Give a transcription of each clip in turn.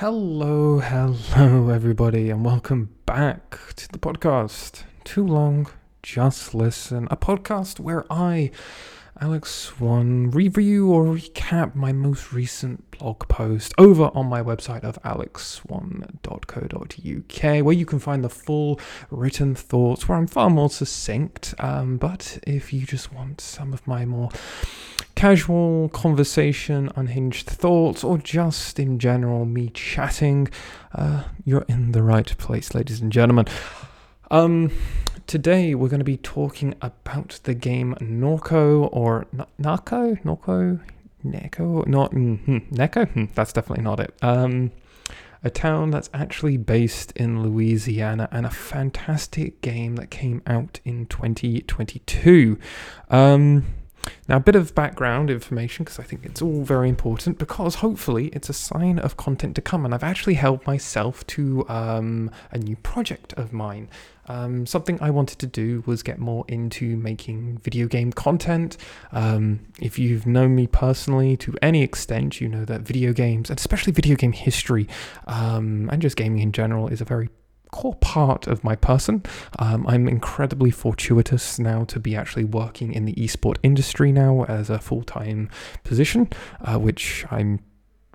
Hello, hello, everybody, and welcome back to the podcast. Too long, just listen. A podcast where I, Alex Swan, review or recap my most recent blog post over on my website of alexswan.co.uk, where you can find the full written thoughts, where I'm far more succinct. Um, but if you just want some of my more casual conversation, unhinged thoughts, or just in general me chatting, uh, you're in the right place, ladies and gentlemen. Um, today we're going to be talking about the game Norco or N- Narco, Norco, Neko, not mm, Neko. Hmm, that's definitely not it. Um, a town that's actually based in Louisiana, and a fantastic game that came out in 2022. Um, now, a bit of background information because I think it's all very important because hopefully it's a sign of content to come. And I've actually held myself to um, a new project of mine. Um, something I wanted to do was get more into making video game content. Um, if you've known me personally to any extent, you know that video games, and especially video game history um, and just gaming in general, is a very core part of my person. Um, I'm incredibly fortuitous now to be actually working in the esport industry now as a full time position, uh, which I'm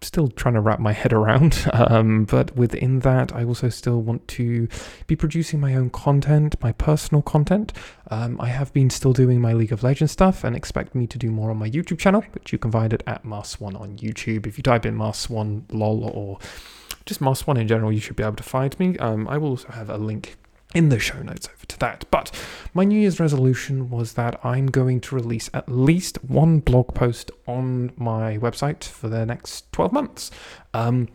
still trying to wrap my head around. Um, but within that, I also still want to be producing my own content, my personal content. Um, I have been still doing my League of Legends stuff and expect me to do more on my YouTube channel, which you can find it at Mars1 on YouTube. If you type in Mars1 lol or just Mars1 in general, you should be able to find me. Um, I will also have a link in the show notes over to that. But my New Year's resolution was that I'm going to release at least one blog post on my website for the next 12 months. Um,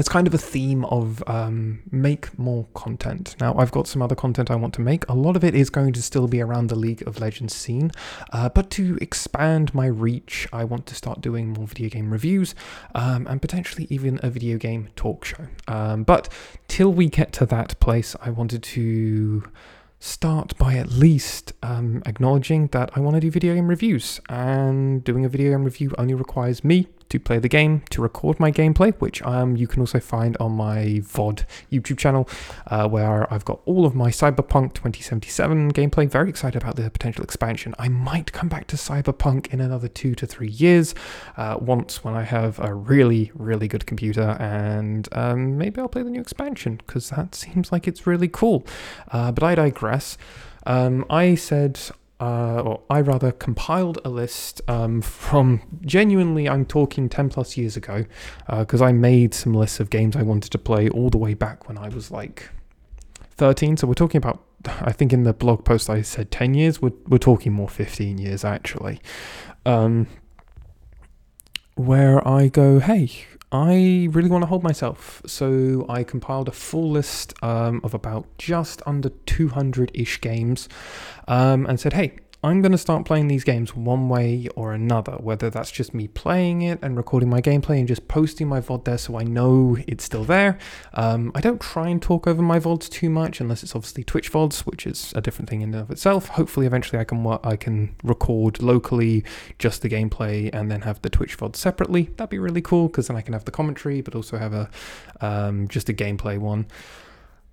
it's kind of a theme of um, make more content. Now, I've got some other content I want to make. A lot of it is going to still be around the League of Legends scene, uh, but to expand my reach, I want to start doing more video game reviews um, and potentially even a video game talk show. Um, but till we get to that place, I wanted to start by at least um, acknowledging that I want to do video game reviews, and doing a video game review only requires me to play the game, to record my gameplay, which um, you can also find on my VOD YouTube channel, uh, where I've got all of my Cyberpunk 2077 gameplay. Very excited about the potential expansion. I might come back to Cyberpunk in another two to three years, uh, once when I have a really, really good computer, and um, maybe I'll play the new expansion because that seems like it's really cool. Uh, but I digress. Um, I said uh, or I rather compiled a list um, from genuinely, I'm talking 10 plus years ago, because uh, I made some lists of games I wanted to play all the way back when I was like 13. So we're talking about, I think in the blog post I said 10 years, we're, we're talking more 15 years actually. Um, where I go, hey, I really want to hold myself. So I compiled a full list um, of about just under 200 ish games um, and said, hey, I'm going to start playing these games one way or another, whether that's just me playing it and recording my gameplay and just posting my VOD there so I know it's still there. Um, I don't try and talk over my VODs too much unless it's obviously Twitch VODs, which is a different thing in and of itself. Hopefully, eventually, I can I can record locally just the gameplay and then have the Twitch VOD separately. That'd be really cool because then I can have the commentary, but also have a um, just a gameplay one.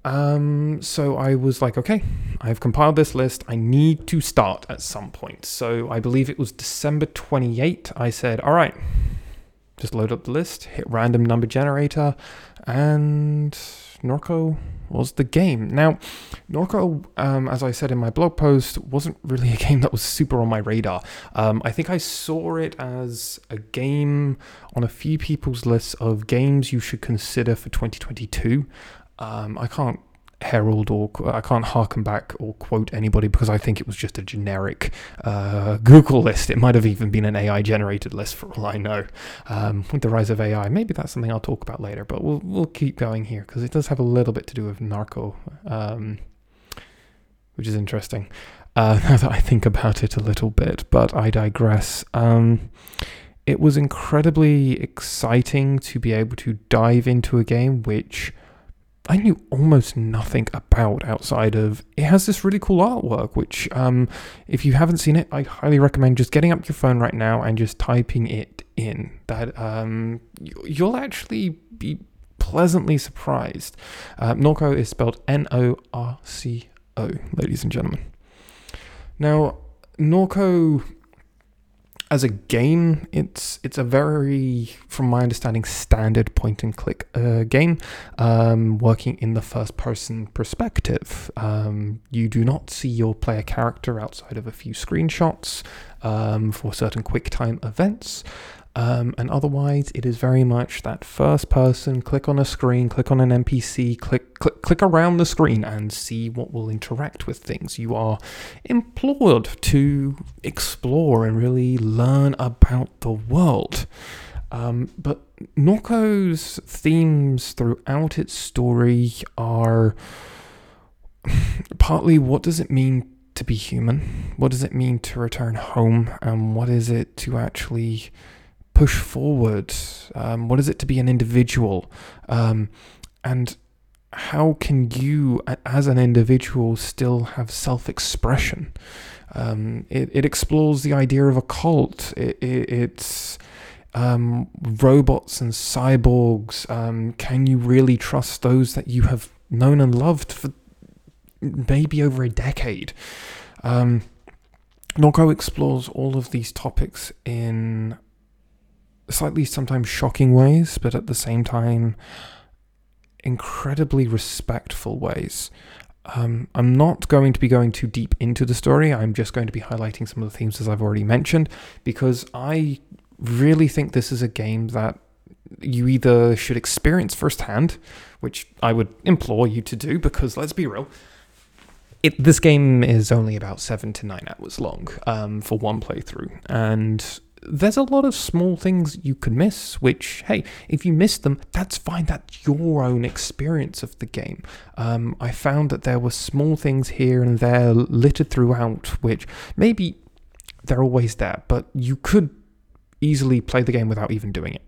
Um, so I was like, okay, I've compiled this list. I need to start at some point. So I believe it was December 28. I said, all right, just load up the list, hit random number generator, and Norco was the game. Now, Norco, um, as I said in my blog post, wasn't really a game that was super on my radar. Um, I think I saw it as a game on a few people's lists of games you should consider for 2022. Um, I can't herald or I can't harken back or quote anybody because I think it was just a generic uh, Google list. It might have even been an AI generated list for all I know. Um, with the rise of AI, maybe that's something I'll talk about later. But we'll we'll keep going here because it does have a little bit to do with Norco, um, which is interesting. Uh, now that I think about it a little bit, but I digress. Um, it was incredibly exciting to be able to dive into a game which I knew almost nothing about outside of it has this really cool artwork, which um, if you haven't seen it, I highly recommend just getting up your phone right now and just typing it in. That um, you'll actually be pleasantly surprised. Uh, Norco is spelled N O R C O, ladies and gentlemen. Now, Norco as a game, it's it's a very, from my understanding, standard point and click uh, game, um, working in the first person perspective. Um, you do not see your player character outside of a few screenshots um, for certain quick time events. Um, and otherwise, it is very much that first person click on a screen, click on an NPC, click, click, click around the screen and see what will interact with things. You are implored to explore and really learn about the world. Um, but Norco's themes throughout its story are partly what does it mean to be human? What does it mean to return home? And what is it to actually push forward? Um, what is it to be an individual? Um, and how can you, as an individual, still have self expression? Um, it, it explores the idea of a cult. It, it, it's um, robots and cyborgs. Um, can you really trust those that you have known and loved for maybe over a decade? Um, Norco explores all of these topics in slightly sometimes shocking ways, but at the same time, incredibly respectful ways. Um, I'm not going to be going too deep into the story. I'm just going to be highlighting some of the themes as I've already mentioned, because I really think this is a game that you either should experience firsthand, which I would implore you to do, because let's be real, it, this game is only about seven to nine hours long um, for one playthrough, and there's a lot of small things you could miss, which, hey, if you miss them, that's fine. That's your own experience of the game. Um, I found that there were small things here and there littered throughout, which maybe they're always there, but you could easily play the game without even doing it.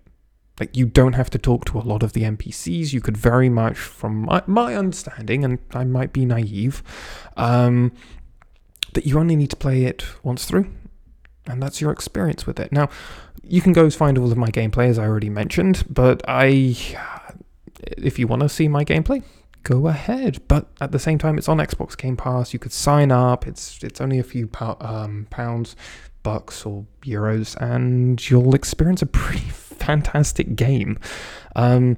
Like, you don't have to talk to a lot of the NPCs. You could very much, from my, my understanding, and I might be naive, um, that you only need to play it once through and that's your experience with it. Now, you can go find all of my gameplay as I already mentioned, but I, if you want to see my gameplay, go ahead. But at the same time, it's on Xbox Game Pass. You could sign up. It's it's only a few um, pounds, bucks or euros, and you'll experience a pretty fantastic game. Um,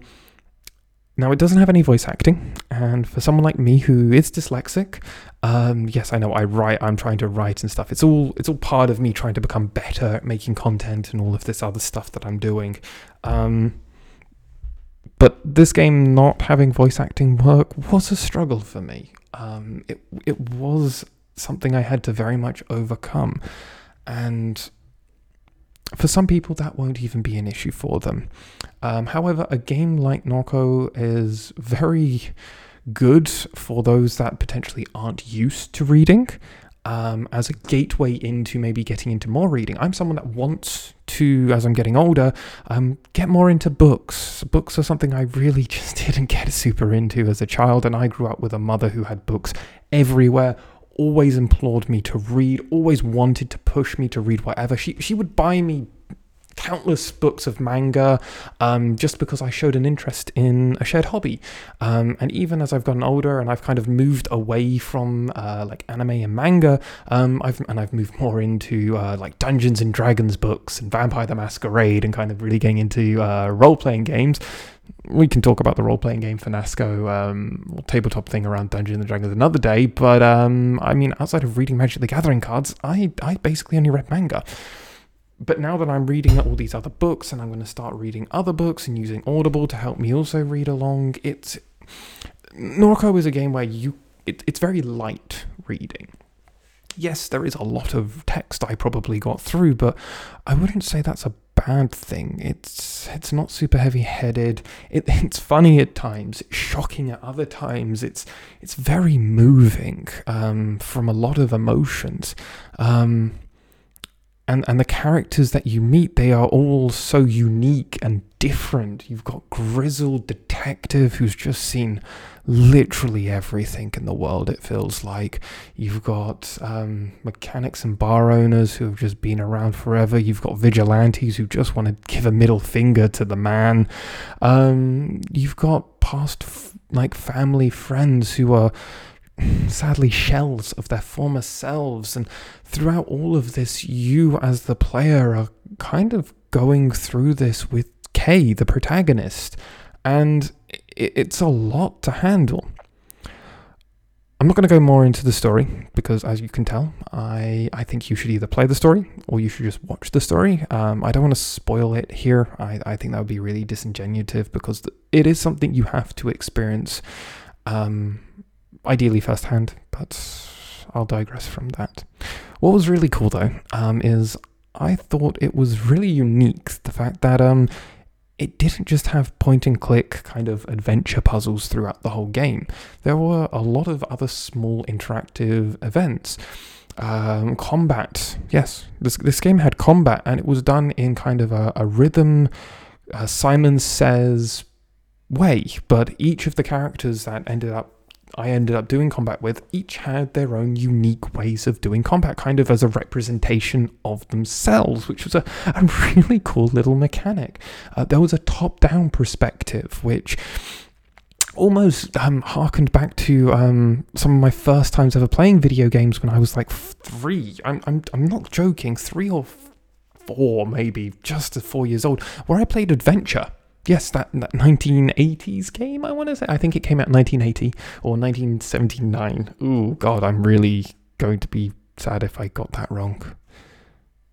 now, it doesn't have any voice acting, and for someone like me who is dyslexic, um, yes, I know I write. I'm trying to write and stuff. It's all it's all part of me trying to become better at making content and all of this other stuff that I'm doing. Um, but this game not having voice acting work was a struggle for me. Um, it it was something I had to very much overcome, and for some people, that won't even be an issue for them. Um, however, a game like Norco is very good for those that potentially aren't used to reading. Um, as a gateway into maybe getting into more reading. I'm someone that wants to, as I'm getting older, um, get more into books. Books are something I really just didn't get super into as a child, and I grew up with a mother who had books everywhere always implored me to read, always wanted to push me to read whatever. She she would buy me countless books of manga um, just because I showed an interest in a shared hobby. Um, and even as I've gotten older and I've kind of moved away from uh, like anime and manga, um, I've and I've moved more into uh, like Dungeons and Dragons books and Vampire the Masquerade and kind of really getting into uh, role playing games we can talk about the role playing game Fiasco um, tabletop thing around Dungeons and Dragons another day. But um, I mean, outside of reading Magic the Gathering cards, I I basically only read manga. But now that I'm reading all these other books, and I'm going to start reading other books and using Audible to help me also read along, it's Norco is a game where you it, it's very light reading. Yes, there is a lot of text I probably got through, but I wouldn't say that's a bad thing. It's it's not super heavy-headed. It, it's funny at times, shocking at other times. It's it's very moving um, from a lot of emotions. Um, and and the characters that you meet they are all so unique and different. You've got grizzled detective who's just seen literally everything in the world it feels like. You've got um, mechanics and bar owners who have just been around forever. You've got vigilantes who just want to give a middle finger to the man. Um, you've got past f- like family friends who are sadly shells of their former selves. And throughout all of this, you as the player are kind of going through this with Kay, the protagonist. And it's a lot to handle. I'm not going to go more into the story because, as you can tell, I, I think you should either play the story or you should just watch the story. Um, I don't want to spoil it here. I, I think that would be really disingenuous because it is something you have to experience um, ideally firsthand, but I'll digress from that. What was really cool though um, is I thought it was really unique the fact that um, it didn't just have point and click kind of adventure puzzles throughout the whole game. There were a lot of other small interactive events. Um, combat, yes, this this game had combat, and it was done in kind of a, a rhythm. Uh, Simon says way, but each of the characters that ended up I ended up doing combat with each had their own unique ways of doing combat, kind of as a representation of themselves, which was a, a really cool little mechanic. Uh, there was a top down perspective, which almost um, harkened back to um, some of my first times ever playing video games when I was like three. I'm, I'm, I'm not joking, three or four, maybe, just four years old, where I played Adventure yes, that, that 1980s game, I want to say. I think it came out 1980 or 1979. Ooh, God, I'm really going to be sad if I got that wrong.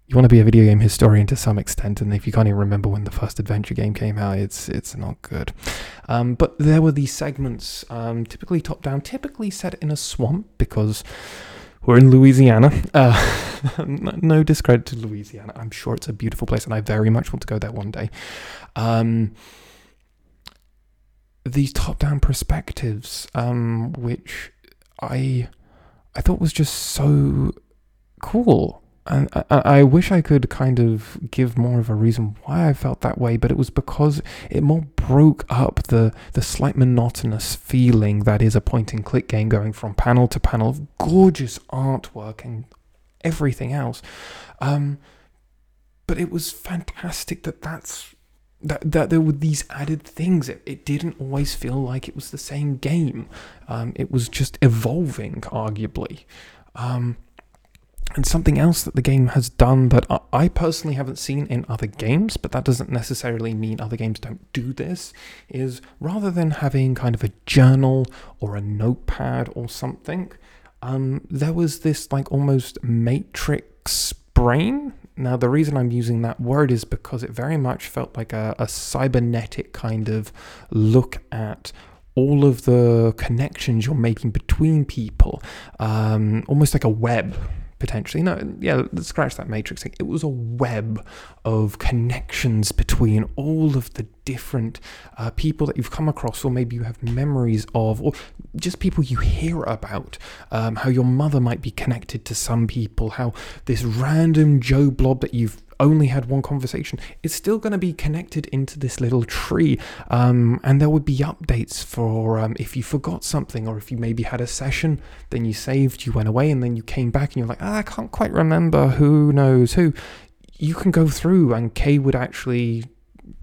You want to be a video game historian to some extent, and if you can't even remember when the first adventure game came out, it's it's not good. Um, but there were these segments, um, typically top down, typically set in a swamp because we're in Louisiana. Uh, no discredit to Louisiana. I'm sure it's a beautiful place, and I very much want to go there one day. Um, these top-down perspectives, um, which I I thought was just so cool I, I, wish I could kind of give more of a reason why I felt that way, but it was because it more broke up the the slight monotonous feeling that is a point and click game going from panel to panel of gorgeous artwork and everything else. Um, but it was fantastic that that's that that there were these added things. It, it didn't always feel like it was the same game. Um, it was just evolving, arguably. Um, and something else that the game has done that I personally haven't seen in other games, but that doesn't necessarily mean other games don't do this, is rather than having kind of a journal or a notepad or something, um, there was this like almost matrix brain. Now, the reason I'm using that word is because it very much felt like a, a cybernetic kind of look at all of the connections you're making between people, um, almost like a web potentially. No, yeah, scratch that matrix thing. It was a web of connections between all of the different uh, people that you've come across, or maybe you have memories of, or just people you hear about. Um, how your mother might be connected to some people, how this random Joe Blob that you've only had one conversation, is still going to be connected into this little tree. Um, and there would be updates for um, if you forgot something or if you maybe had a session, then you saved, you went away, and then you came back and you're like, ah, I can't quite remember who knows who. You can go through, and Kay would actually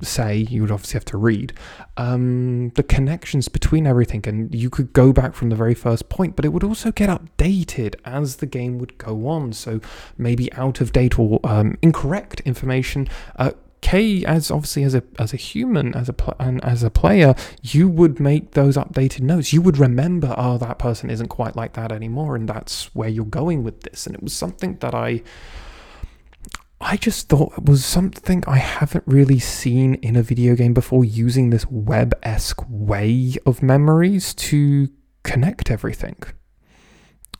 say, you would obviously have to read um, the connections between everything, and you could go back from the very first point, but it would also get updated as the game would go on. So maybe out of date or um, incorrect information. Uh, Kay, as obviously as a as a human, as a pl- and as a player, you would make those updated notes. You would remember, oh, that person isn't quite like that anymore, and that's where you're going with this. And it was something that I I just thought it was something I haven't really seen in a video game before using this web esque way of memories to connect everything.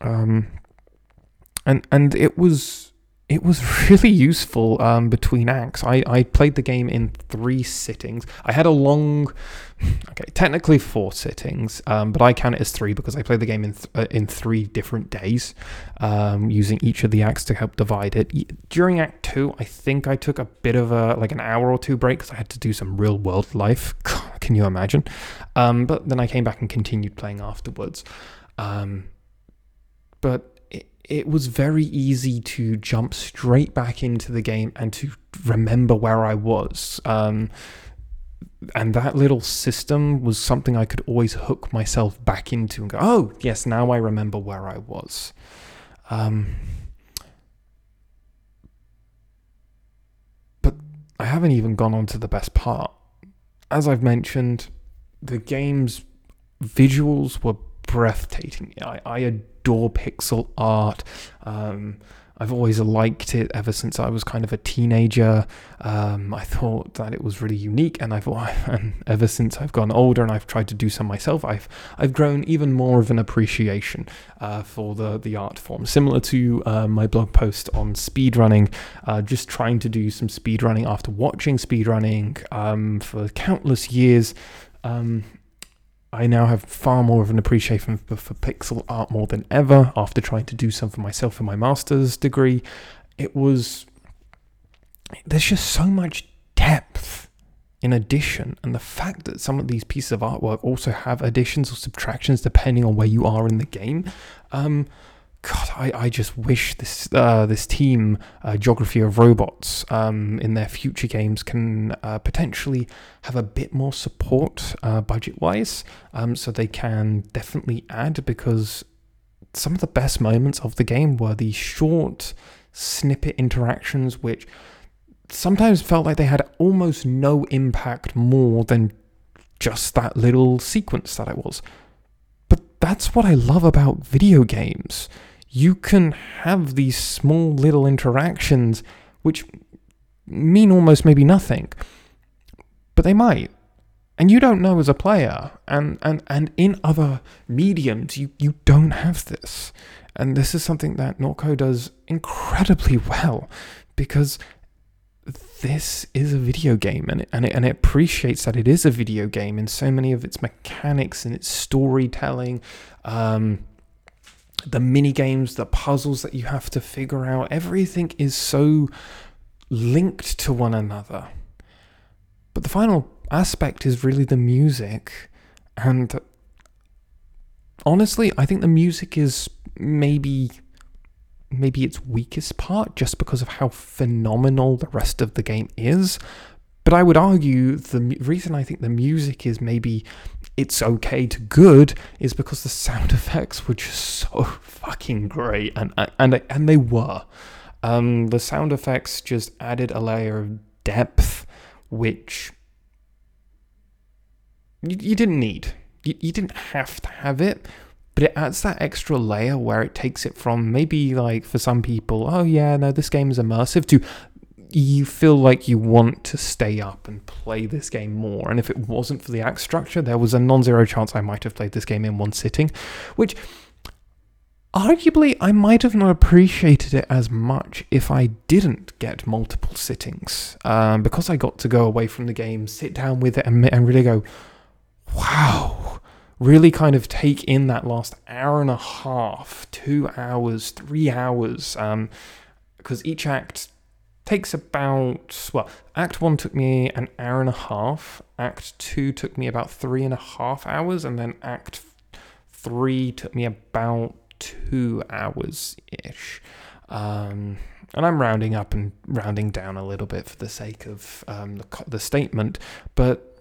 Um, and and it was it was really useful um, between acts. I, I played the game in three sittings. I had a long, okay, technically four sittings, um, but I count it as three because I played the game in th- uh, in three different days, um, using each of the acts to help divide it. During Act Two, I think I took a bit of a like an hour or two break because I had to do some real world life. Can you imagine? Um, but then I came back and continued playing afterwards. Um, but it was very easy to jump straight back into the game and to remember where I was. Um, and that little system was something I could always hook myself back into and go, oh, yes, now I remember where I was. Um, but I haven't even gone on to the best part. As I've mentioned, the game's visuals were breathtaking. I, I adore pixel art. Um, I've always liked it ever since I was kind of a teenager. Um, I thought that it was really unique, and I've and ever since I've gone older and I've tried to do some myself, I've I've grown even more of an appreciation uh, for the the art form. Similar to uh, my blog post on speedrunning, uh, just trying to do some speedrunning after watching speedrunning um, for countless years. Um, I now have far more of an appreciation for, for, pixel art more than ever after trying to do some for myself in my master's degree. It was. There's just so much depth in addition, and the fact that some of these pieces of artwork also have additions or subtractions depending on where you are in the game. Um, God, I, I just wish this uh, this team, uh, Geography of Robots, um, in their future games can uh, potentially have a bit more support uh, budget wise, um, so they can definitely add because some of the best moments of the game were these short snippet interactions, which sometimes felt like they had almost no impact more than just that little sequence that it was. But that's what I love about video games you can have these small little interactions which mean almost maybe nothing, but they might. And you don't know as a player, and, and, and in other mediums, you, you don't have this. And this is something that Norco does incredibly well because this is a video game and it, and, it, and it appreciates that it is a video game in so many of its mechanics and its storytelling. Um, the mini games, the puzzles that you have to figure out, everything is so linked to one another. But the final aspect is really the music. And honestly, I think the music is maybe maybe its weakest part just because of how phenomenal the rest of the game is. But I would argue the reason I think the music is maybe it's okay to good is because the sound effects were just so fucking great, and and and they were. Um, the sound effects just added a layer of depth, which you, you didn't need. You, you didn't have to have it, but it adds that extra layer where it takes it from maybe like for some people, oh yeah, no, this game is immersive, to you feel like you want to stay up and play this game more. And if it wasn't for the act structure, there was a non zero chance I might have played this game in one sitting, which arguably I might have not appreciated it as much if I didn't get multiple sittings. Um, because I got to go away from the game, sit down with it, and, and really go, wow. Really kind of take in that last hour and a half, two hours, three hours. Um, because each act takes about well act one took me an hour and a half act two took me about three and a half hours and then act three took me about two hours ish um, and i'm rounding up and rounding down a little bit for the sake of um, the, the statement but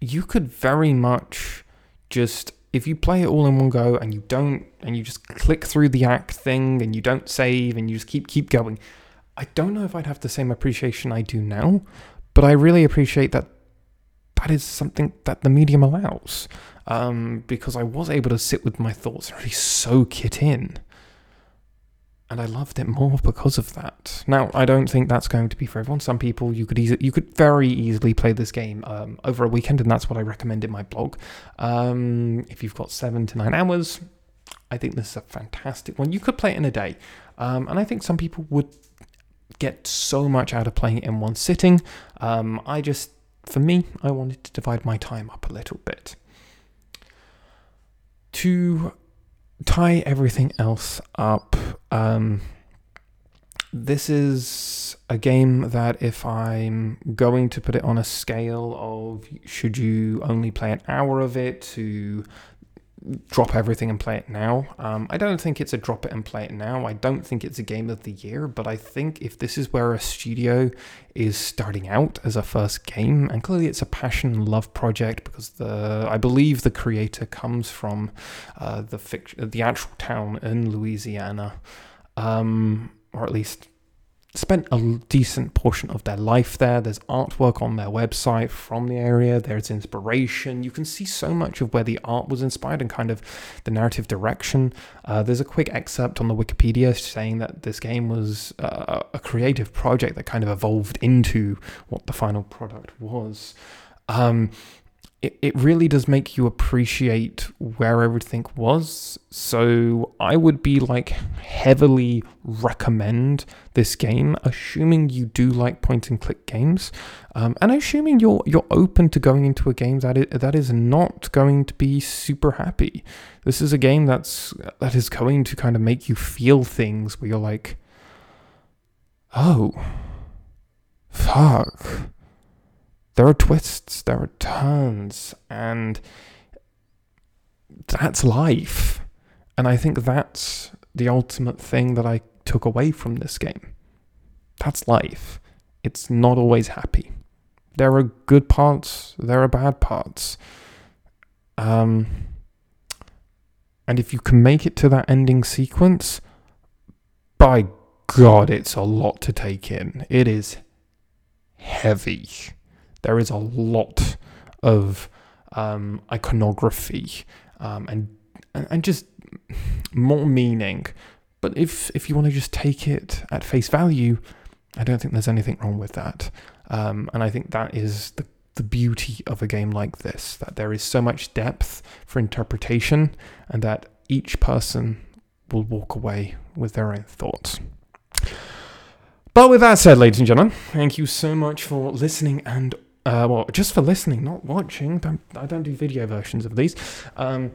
you could very much just if you play it all in one go and you don't and you just click through the act thing and you don't save and you just keep keep going I don't know if I'd have the same appreciation I do now, but I really appreciate that that is something that the medium allows. Um, because I was able to sit with my thoughts and really soak it in. And I loved it more because of that. Now, I don't think that's going to be for everyone. Some people you could easily, you could very easily play this game um, over a weekend, and that's what I recommend in my blog. Um, if you've got seven to nine hours, I think this is a fantastic one. You could play it in a day, um, and I think some people would get so much out of playing it in one sitting. Um, I just, for me, I wanted to divide my time up a little bit. To tie everything else up, um, this is a game that if I'm going to put it on a scale of should you only play an hour of it to drop everything and play it now. Um, I don't think it's a drop it and play it now. I don't think it's a game of the year, but I think if this is where a studio is starting out as a first game, and clearly it's a passion and love project because the I believe the creator comes from uh, the fiction, the actual town in Louisiana, um, or at least spent a decent portion of their life there. There's artwork on their website from the area, there's inspiration. You can see so much of where the art was inspired and kind of the narrative direction. Uh, there's a quick excerpt on the Wikipedia saying that this game was uh, a creative project that kind of evolved into what the final product was. Um, it, it really does make you appreciate where everything was. So I would be like heavily recommend this game, assuming you do like point and click games, um, and assuming you're you're open to going into a game that is, that is not going to be super happy. This is a game that's that is going to kind of make you feel things where you're like, oh, fuck there are twists, there are turns, and that's life. And I think that's the ultimate thing that I took away from this game. That's life. It's not always happy. There are good parts, there are bad parts. Um, and if you can make it to that ending sequence, by God, it's a lot to take in. It is heavy there is a lot of um, iconography um, and and just more meaning. But if if you want to just take it at face value, I don't think there's anything wrong with that. Um, and I think that is the the beauty of a game like this that there is so much depth for interpretation, and that each person will walk away with their own thoughts. But with that said, ladies and gentlemen, thank you so much for listening and uh, well, just for listening, not watching. Don't, I don't do video versions of these. Um,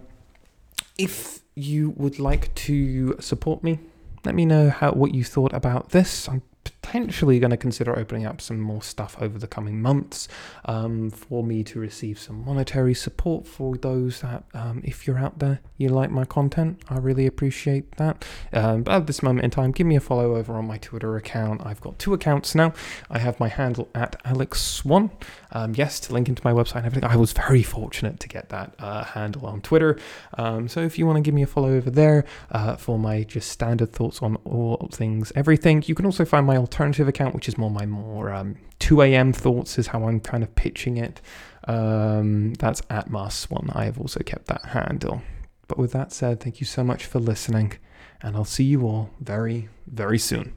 if you would like to support me, let me know how what you thought about this. I'm potentially going to consider opening up some more stuff over the coming months um, for me to receive some monetary support for those that, um, if you're out there, you like my content. I really appreciate that. Um, but at this moment in time, give me a follow over on my Twitter account. I've got two accounts now. I have my handle at Alex Swan. Um, yes, to link into my website and everything. I was very fortunate to get that uh, handle on Twitter. Um, so if you want to give me a follow over there uh, for my just standard thoughts on all things, everything, you can also find my alternative account, which is more my more um, 2 a.m. thoughts, is how I'm kind of pitching it. Um, that's at Mars One. I have also kept that handle. But with that said, thank you so much for listening, and I'll see you all very, very soon.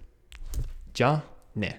Ja ne.